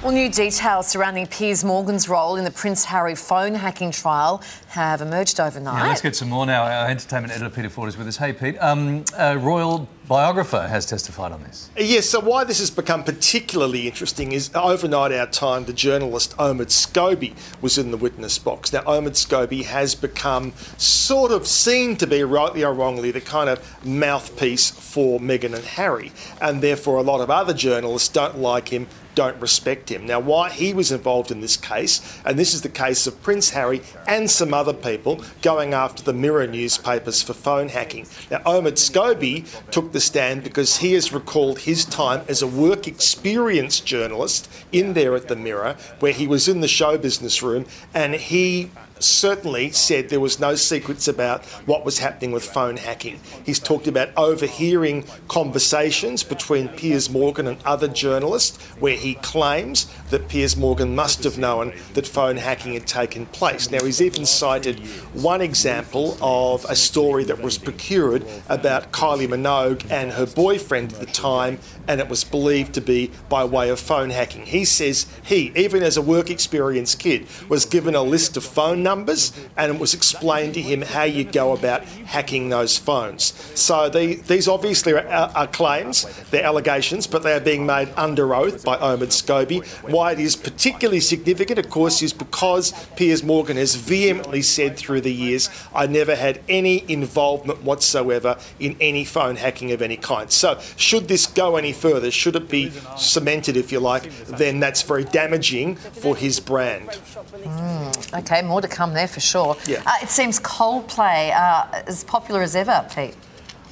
Well, new details surrounding Piers Morgan's role in the Prince Harry phone hacking trial have emerged overnight. Yeah, let's get some more now. Our entertainment editor Peter Ford is with us. Hey, Pete. Um, a royal biographer has testified on this. Uh, yes, so why this has become particularly interesting is uh, overnight our time, the journalist Omid Scobie was in the witness box. Now, Omid Scobie has become sort of seen to be, rightly or wrongly, the kind of mouthpiece for Meghan and Harry, and therefore a lot of other journalists don't like him don't respect him. Now, why he was involved in this case, and this is the case of Prince Harry and some other people going after the Mirror newspapers for phone hacking. Now, Omid Scobie took the stand because he has recalled his time as a work experience journalist in there at the Mirror, where he was in the show business room and he certainly said there was no secrets about what was happening with phone hacking. He's talked about overhearing conversations between Piers Morgan and other journalists where he claims that Piers Morgan must have known that phone hacking had taken place. Now, he's even cited one example of a story that was procured about Kylie Minogue and her boyfriend at the time, and it was believed to be by way of phone hacking. He says he, even as a work experience kid, was given a list of phone numbers and it was explained to him how you go about hacking those phones. So the, these obviously are, are, claims, they're allegations, but they are being made under oath by Omid Scobie. Why it is particularly significant, of course, is because Piers Morgan has vehemently said through the years, I never had any involvement whatsoever in any phone hacking of any kind. So should this go any further, should it be cemented, if you like, then that's very damaging for his brand. Mm, okay, more to come there for sure. Yeah. Uh, it seems Coldplay uh, as popular as ever, Pete.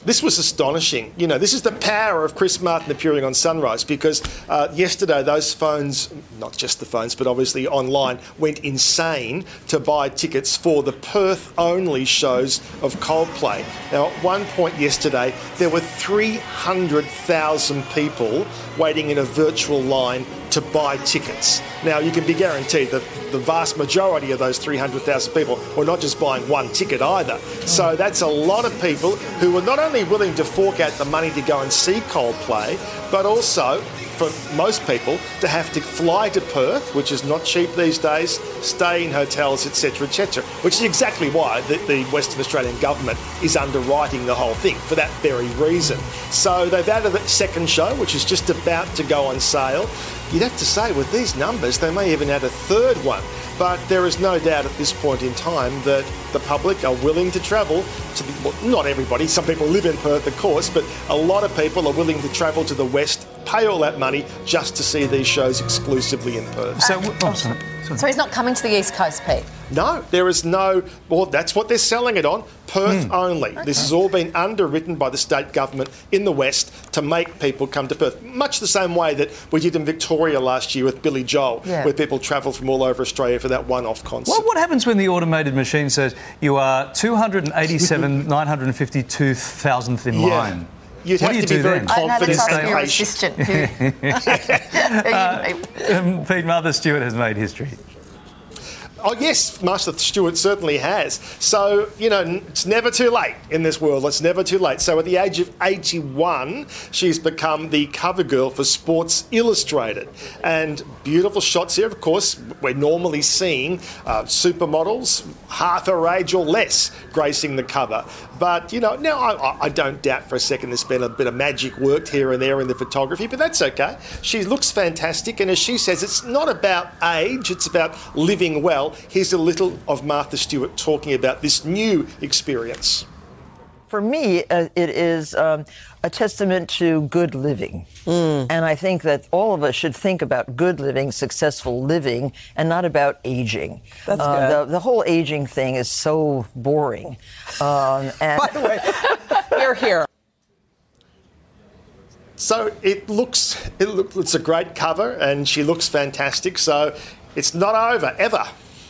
This was astonishing. You know, this is the power of Chris Martin appearing on Sunrise because uh, yesterday those phones, not just the phones, but obviously online, went insane to buy tickets for the Perth only shows of Coldplay. Now, at one point yesterday, there were 300,000 people waiting in a virtual line to buy tickets. Now, you can be guaranteed that the vast majority of those 300,000 people were not just buying one ticket either. So that's a lot of people who were not only willing to fork out the money to go and see Coldplay, but also for most people to have to fly to Perth, which is not cheap these days, stay in hotels, etc., etc., which is exactly why the, the, Western Australian government is underwriting the whole thing for that very reason. So they've added a second show, which is just about to go on sale. You'd have to say, with these numbers, they may even add a third one. But there is no doubt at this point in time that the public are willing to travel to the, well, not everybody, some people live in Perth, of course, but a lot of people are willing to travel to the west, pay all that money just to see these shows exclusively in Perth. So, oh, sorry. So he's not coming to the East Coast, Pete? No, there is no. Well, that's what they're selling it on. Perth mm. only. Okay. This has all been underwritten by the state government in the West to make people come to Perth. Much the same way that we did in Victoria last year with Billy Joel, yeah. where people travel from all over Australia for that one off concert. Well, what happens when the automated machine says you are 287, 952,000th in yeah. line? You'd what have to be very then? confident and your assistant. uh, um, Pete Martha Stewart has made history. Oh, yes, Martha Stewart certainly has. So, you know, it's never too late in this world. It's never too late. So, at the age of 81, she's become the cover girl for Sports Illustrated. And beautiful shots here, of course. We're normally seeing uh, supermodels half her age or less gracing the cover. But, you know, now I, I, don't doubt for a second there's been a bit of magic worked here and there in the photography, but that's okay. She looks fantastic. And as she says, it's not about age, it's about living well. Here's a little of Martha Stewart talking about this new experience. For me, uh, it is um, a testament to good living. Mm. And I think that all of us should think about good living, successful living, and not about aging. That's uh, good. The, the, whole aging thing is so boring. Um, and By the way, you're here. So it looks, it looks, it's a great cover, and she looks fantastic. So it's not over ever.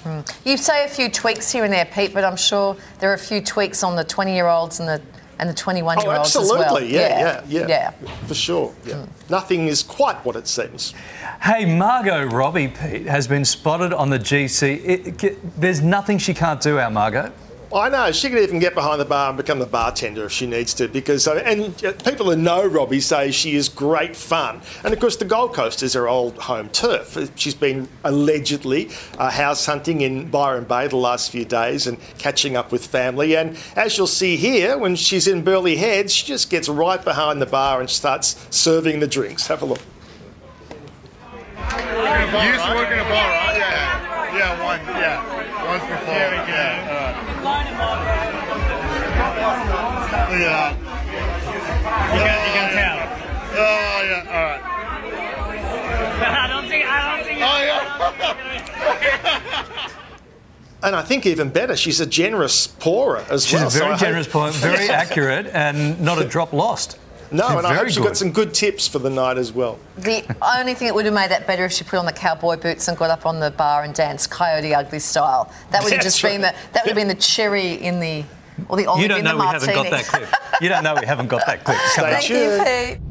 Mm. You say a few tweaks here and there, Pete, but I'm sure there are a few tweaks on the 20 year olds and the and the 21 year olds oh, absolutely. as well. Yeah, yeah, yeah, yeah. For sure. Yeah. Mm. Nothing is quite what it seems. Hey, Margot Robbie, Pete, has been spotted on the GC. It, it, there's nothing she can't do, our Margot. I know she could even get behind the bar and become the bartender if she needs to, because uh, and uh, people who know Robbie say she is great fun. And of course, the Gold Coast is her old home turf. Uh, She's been allegedly uh, house hunting in Byron Bay the last few days and catching up with family. And as you'll see here, when she's in Burleigh Heads, she just gets right behind the bar and starts serving the drinks. Have a look. You used to work in a bar? Yeah. Yeah, one. Yeah. Once before. There we go. Yeah. Look at that. You can, you can tell. Oh, yeah. All right. I don't think. I don't think. Oh, yeah. And I think even better, she's a generous pourer as She's well. a So I very hope- generous point, very accurate, and not a drop lost. No, She's and I hope she good. got some good tips for the night as well. The only thing that would have made that better if she put on the cowboy boots and got up on the bar and danced Coyote Ugly style. That would have That's just been the right. that would have been the cherry in the or the olive You don't in know the we haven't got that clip. You don't know we haven't got that clip. Come Stay. Thank you, tuned. Pete.